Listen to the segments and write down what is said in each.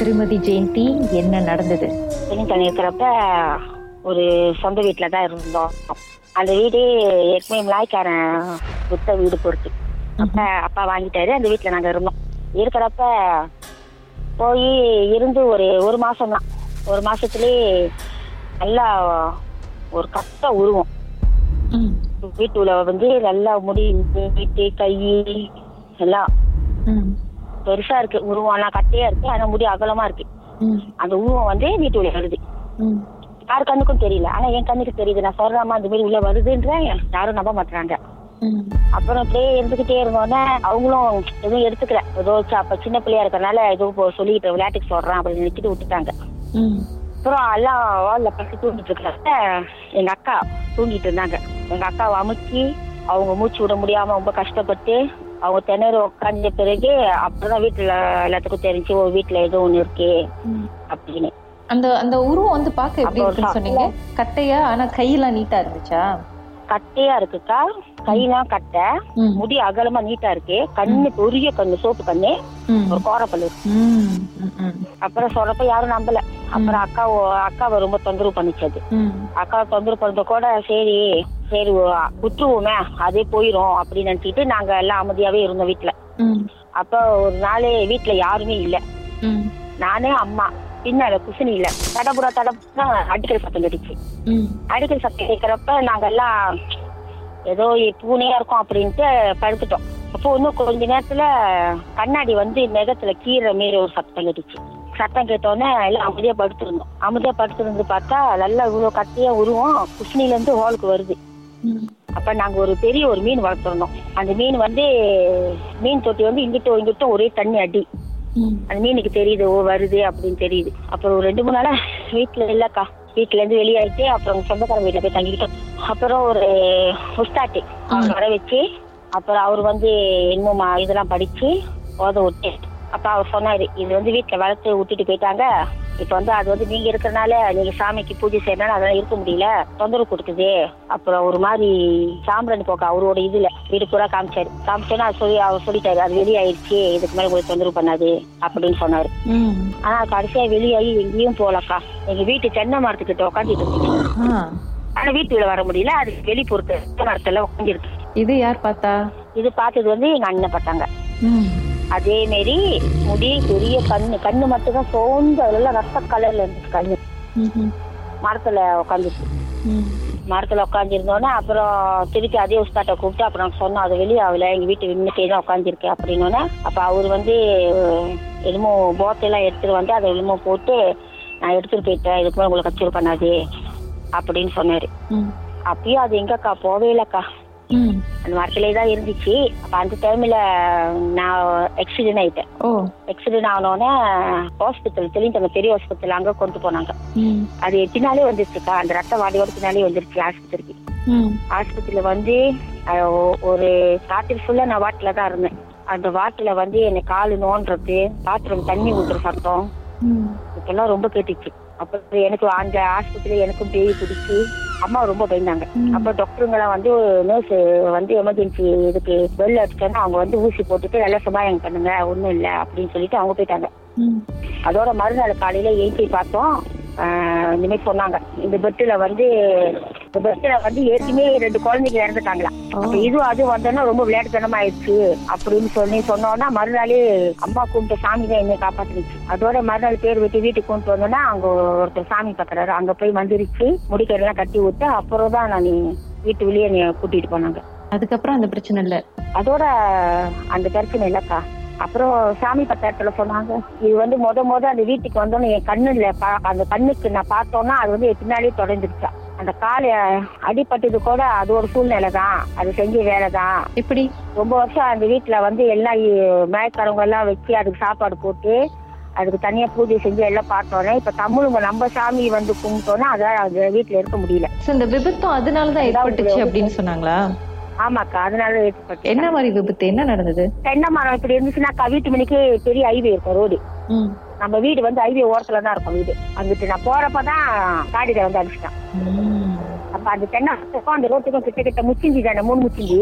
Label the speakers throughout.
Speaker 1: திருமதி ஜெயந்தி என்ன நடந்தது?
Speaker 2: பெண்கள் இருக்கிறப்ப ஒரு சொந்த வீட்டில் தான் இருந்தோம். அந்த வீடு ஏற்கனவே மிளாய்க்காரன் வித்த வீடு பொறுத்து அப்ப அப்பா வாங்கிட்டாரு அந்த வீட்டில் நாங்கள் இருந்தோம். இருக்கிறப்ப போய் இருந்து ஒரு ஒரு மாசம் தான் ஒரு மாசத்துலயே நல்லா ஒரு கட்ட உருவம். வீட்டுல வந்து நல்லா முடி வீட்டு கை எல்லாம். பெருசா இருக்கு. உருவம்லாம் கட்டையா இருக்கு. ஆனா முடி அகலமா இருக்கு. அந்த உருவம் வந்து வீட்டுல வருது.
Speaker 1: ம்,
Speaker 2: யார் கண்ணுக்கும் தெரியல. ஆனா என் கண்ணுக்கு தெரியுது. நான் சொல்றாமா அந்த மாதிரி உள்ள வருதுன்ற யாரும் நம்ப மாட்டாங்க அப்புறம் அப்படியே இருந்துகிட்டே இருந்தோன்னே அவங்களும் எதுவும் எடுத்துக்கல. ஏதோ அப்ப சின்ன பிள்ளையா இருக்கறனால ஏதோ சொல்லிட்டு விளையாட்டுக்கு சொல்றான் அப்படின்னு நினைச்சிட்டு விட்டுட்டாங்க. அப்புறம் எல்லாம் வால்ல பட்டு தூங்கிட்டு இருக்கிறப்ப எங்க அக்கா தூங்கிட்டு இருந்தாங்க. எங்க அக்காவை அமுக்கி அவங்க மூச்சு விட முடியாம ரொம்ப கஷ்டப்பட்டு அவங்க திணற உட்காந்த பிறகு அப்பதான் வீட்டுல எல்லாத்துக்கும் தெரிஞ்சு ஓ வீட்டுல ஏதோ ஒண்ணு இருக்கு. அப்படின்னு.
Speaker 1: அந்த அந்த உருவம் வந்து பார்க்க எப்படி இருக்குன்னு சொன்னீங்க? கட்டையா? ஆனா கையெல்லாம் நீட்டா இருந்துச்சா?
Speaker 2: கட்டையா இருக்குக்கா. கையெல்லாம் கட்டை. முடி அகலமா நீட்டா இருக்கு. கண்ணு பெரிய கண்ணு சோப்பு கண்ணு. ஒரு
Speaker 1: ம்,
Speaker 2: அப்புறம் சொல்றப்ப யாரும் நம்பல. அப்புறம் அக்கா அக்காவை ரொம்ப தொந்தரவு பண்ணிச்சு அது
Speaker 1: ம்,
Speaker 2: அக்காவை தொந்தரவு பண்ணத கூட சரி சரி விட்டுருவோமே அதே போயிரும் அப்படின்னு நினைச்சிட்டு நாங்க எல்லாம் அமைதியாவே இருந்தோம் வீட்டுல அப்ப ஒரு நாள் வீட்டுல யாருமே இல்ல. நானே அம்மா பின்னால குசினி இல்ல. தடபுரா தடபுரா அடிக்கிற சத்தம் கடிச்சு
Speaker 1: ம்,
Speaker 2: அடிக்கிற சத்தம் கேட்கறப்ப நாங்க எல்லாம் ஏதோ பூனையா இருக்கும் அப்படின்ட்டு படுத்துட்டோம். அப்போ இன்னும் கொஞ்ச நேரத்துல கண்ணாடி வந்து நெகத்துல கீரை மீறி ஒரு சத்தம் கட்டிச்சு. சத்தம் கேட்டோன்னே எல்லாம் அமைதியா படுத்திருந்தோம். அமைதியா படுத்திருந்து பார்த்தா நல்லா இவ்வளவு கட்டியா உருவம் குஷ்னில இருந்து ஹோலுக்கு வருது. அப்ப நாங்க ஒரு பெரிய ஒரு மீன் வளர்த்துருந்தோம். அந்த மீன் வந்து மீன் தொட்டி வந்து இங்கிட்டும் இங்கிட்டும் ஒரே தண்ணி அடி. அந்த மீனுக்கு தெரியுது ஓ வருது அப்படின்னு தெரியுது. அப்புறம் ஒரு ரெண்டு மூணு நாளா வீட்டுல இல்லக்கா. வீட்டுல இருந்து வெளியாயிட்டு அப்புறம் சொந்தக்காரங்க வீட்டுல போய் தங்கிக்கிட்டோம். அப்புறம் ஒரு உஸ்தாட்டி அவங்க வர வச்சு அப்புறம் அவர் வந்து என்னமோ இதெல்லாம் படிச்சு ஓத விட்டு அப்ப அவர் சொன்னாரு இது வந்து வீட்டுல வளர்த்து விட்டுட்டு போயிட்டாங்க. இப்ப வந்து அது வந்து நீங்க இருக்கறனால நீங்க சாமிக்கு பூஜை செய்யறதுனால அதெல்லாம் இருக்க முடியல. தொந்தரவு கொடுக்குது. அப்புறம் ஒரு மாதிரி சாம்பிராணி போக்க அவரோட இதுல. வீடு பூரா காமிச்சாரு. காமிச்சோன்னா சொல்லி அவர் சொல்லிட்டாரு. அது வெளியாயிருச்சு. இதுக்கு மேல உங்களுக்கு தொந்தரவு பண்ணாது அப்படின்னு சொன்னாரு. ஆனா கடைசியா வெளியாகி எங்கேயும் போகலக்கா எங்க வீட்டு தென்னை மரத்துக்கிட்ட உட்காந்துட்டு இருந்துச்சு ஆனா வீட்டுக்குள்ள வர முடியல. அது வெளி பொறுத்து தென்னை மரத்துல உட்காந்துருக்கு
Speaker 1: இது யார் பார்த்தா?
Speaker 2: இது பார்த்தது வந்து எங்க அண்ணன் பார்த்தாங்க. அதே மாரி முடி பெரிய கண்ணு கண்ணு மட்டும் தான் சோர்ந்து அதுல ரத்த கலர்ல இருந்துச்சு கண்ணு. மரத்துல உட்காந்துச்சு மரத்துல உட்காந்துருந்தோன்னே அப்புறம் திருப்பி அதே உஸ்தாட்ட கூப்பிட்டு அப்புறம் சொன்னோம் அது வெளியே ஆகல எங்க வீட்டு விண்ணுக்கே தான் உட்காந்துருக்கு அப்படின்னோடனே அப்ப அவர் வந்து என்னமோ போத்தையெல்லாம் எடுத்துட்டு வந்து அதை என்னமோ போட்டு நான் எடுத்துட்டு போயிட்டேன் இதுக்கு மேலே உங்களுக்கு கச்சூர் பண்ணாது அப்படின்னு சொன்னாரு. அப்பயும் அது எங்கக்கா போவே இல்லக்கா. அந்த மரத்திலே தான் இருந்துச்சு. அப்ப அந்த டைம்ல நான் எக்ஸிடென்ட் ஆயிட்டேன். எக்ஸிடென்ட் ஆனோடனே ஹாஸ்பிட்டல் தெளிஞ்ச அந்த பெரிய ஹாஸ்பிட்டல் அங்க கொண்டு போனாங்க. அது பின்னாலே வந்துருச்சுக்கா அந்த ரத்த வாடியோட பின்னாலே வந்துருச்சு ஆஸ்பத்திரிக்கு. ஆஸ்பத்திரியில வந்து ஒரு ராத்திரி ஃபுல்லா நான் வாட்டில தான் இருந்தேன். அந்த வாட்டில வந்து என்னை காலு நோண்டுறது பாத்ரூம் தண்ணி ஊத்துற சத்தம். இதெல்லாம் ரொம்ப கேட்டுச்சு. அப்புறம் எனக்கு அந்த ஆஸ்பத்திரியில எனக்கும் பேய் பிடிச்சி அம்மா ரொம்ப பயந்தாங்க. அப்ப டாக்டருங்களாம் வந்து நர்ஸ் வந்து எமர்ஜென்சி இதுக்கு பெல் அடிச்சோன்னா அவங்க வந்து ஊசி போட்டுட்டு நல்லா சுமாயம் பண்ணுங்க ஒண்ணும் இல்ல அப்படின்னு சொல்லிட்டு அவங்க போயிட்டாங்க. அதோட மறுநாள் காலையில எழுப்பி பார்த்தோம் இந்த மாதிரி சொன்னாங்க இந்த பெட்டுல வந்து பெட்டுல வந்து ஏற்கனவே ரெண்டு குழந்தைங்க இறந்துட்டாங்களா. அப்ப இது அது வந்தோன்னா ரொம்ப விளையாட்டுத்தனமா ஆயிடுச்சு அப்படின்னு சொல்லி சொன்னோன்னா மறுநாளே அம்மா கும்பிட்ட சாமி தான் என்னை காப்பாத்துனுச்சு அதோட மறுநாள் பேர் விட்டு வீட்டுக்கு கொண்டு வந்தோன்னா அங்க ஒருத்தர் சாமி பார்க்கறாரு அங்க போய் மந்திரிச்சு முடிக்கெல்லாம் கட்டி விட்டு அப்புறம் தான் நான் வீட்டு வெளியே என்னை கூட்டிட்டு போனாங்க.
Speaker 1: அதுக்கப்புறம் அந்த பிரச்சனை இல்ல.
Speaker 2: அதோட அந்த பிரச்சனை இல்லக்கா. அப்புறம் சாமி பத்தாயிரத்துல சொன்னாங்க இது வந்து முத முத அந்த வீட்டுக்கு வந்தோன்னே என் கண்ணுல அந்த கண்ணுக்கு நான் பார்த்தோன்னா அது வந்து பின்னாடியே தொடர்ந்துருச்சா அந்த காலை அடிபட்டது கூட அது ஒரு சூழ்நிலை தான் அது செஞ்ச வேலை தான்
Speaker 1: எப்படி?
Speaker 2: ரொம்ப வருஷம் அந்த வீட்டுல வந்து எல்லாம் மேய்க்காரவங்க எல்லாம் வச்சு அதுக்கு சாப்பாடு போட்டு அதுக்கு தனியா பூஜை செஞ்சு எல்லாம் பார்த்தோன்னே இப்ப தமிழுங்க நம்ம சாமி வந்து கும்பிட்டோன்னா அதான் அந்த வீட்டுல இருக்க முடியல.
Speaker 1: இந்த விபத்தும் அதனாலதான் ஏற்பட்டுச்சு அப்படின்னு சொன்னாங்களா?
Speaker 2: ஆமாக்கா அதனால
Speaker 1: என்ன மாதிரி விபத்து? என்ன நடந்தது?
Speaker 2: தென்னை மரம் இப்படி இருந்துச்சுன்னா வீட்டு மணிக்கு பெரிய ஹைவே இருக்கும் ரோடு நம்ம வீடு வந்து ஹைவே ஓரத்துல தான் இருக்கும் வீடு. அங்கிட்டு நான் போறப்பதான் காடியில வந்து அடிச்சிட்டான். அப்ப அந்த தென்னை மரத்துக்கும் அந்த ரோட்டுக்கும் கிட்ட கிட்ட முச்சிஞ்சி தானே மூணு முச்சிஞ்சி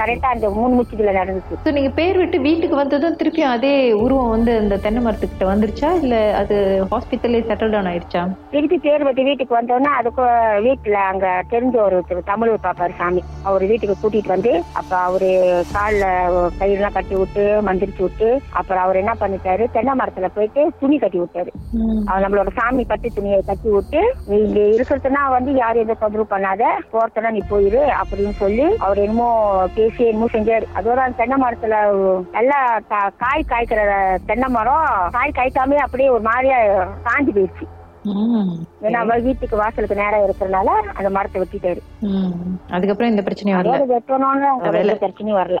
Speaker 2: கரெக்டா அந்த மூணு முச்சிஞ்சில நடந்துச்சு.
Speaker 1: நீங்க பேர் விட்டு வீட்டுக்கு வந்ததும் திருப்பியும் அதே உருவம் வந்து அந்த தென்னை மரத்துக்கிட்ட வந்துருச்சா? இல்ல அது ஹாஸ்பிட்டல்லே செட்டில் டவுன் ஆயிடுச்சா?
Speaker 2: திருப்பி பேர் வெட்டி வீட்டுக்கு வந்தோடனே அதுக்கு வீட்டுல அங்க தெரிஞ்ச ஒரு தமிழ் பாப்பாரு சாமி. அவர் வீட்டுக்கு கூட்டிட்டு வந்து அப்ப அவரு கால்ல கயிறுலாம் கட்டி விட்டு மந்திரிச்சு விட்டு அப்புறம் அவர் என்ன பண்ணிட்டாரு? தென்னை மரத்துல போயிட்டு துணி கட்டி விட்டாரு. அவர் நம்மளோட சாமி பட்டு துணியை கட்டி விட்டு இங்க இருக்கிறதுனா வந்து யாரும் எந்த தொந்தரவு பண்ணாத போறதுனா நீ போயிரு அப்படின்னு சொல்லி அவர் என்னமோ பேசி என்னமோ செஞ்சாரு. அதோட அந்த தென்னை மரத்துல நல்லா காய் காய்க்கிற தென்னை மரம் காய் காய்க்காமே அப்படியே ஒரு மாதிரியா காஞ்சி போயிடுச்சு. ஏன்னா அவர் வீட்டுக்கு வாசலுக்கு நேரம் இருக்கிறதுனால அந்த மரத்தை வெட்டிட்டாரு.
Speaker 1: அதுக்கப்புறம் இந்த பிரச்சனையும் வரல.
Speaker 2: வெட்டணும்னு பிரச்சனையும் வரல.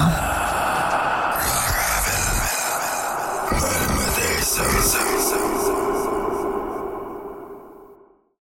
Speaker 3: Wow.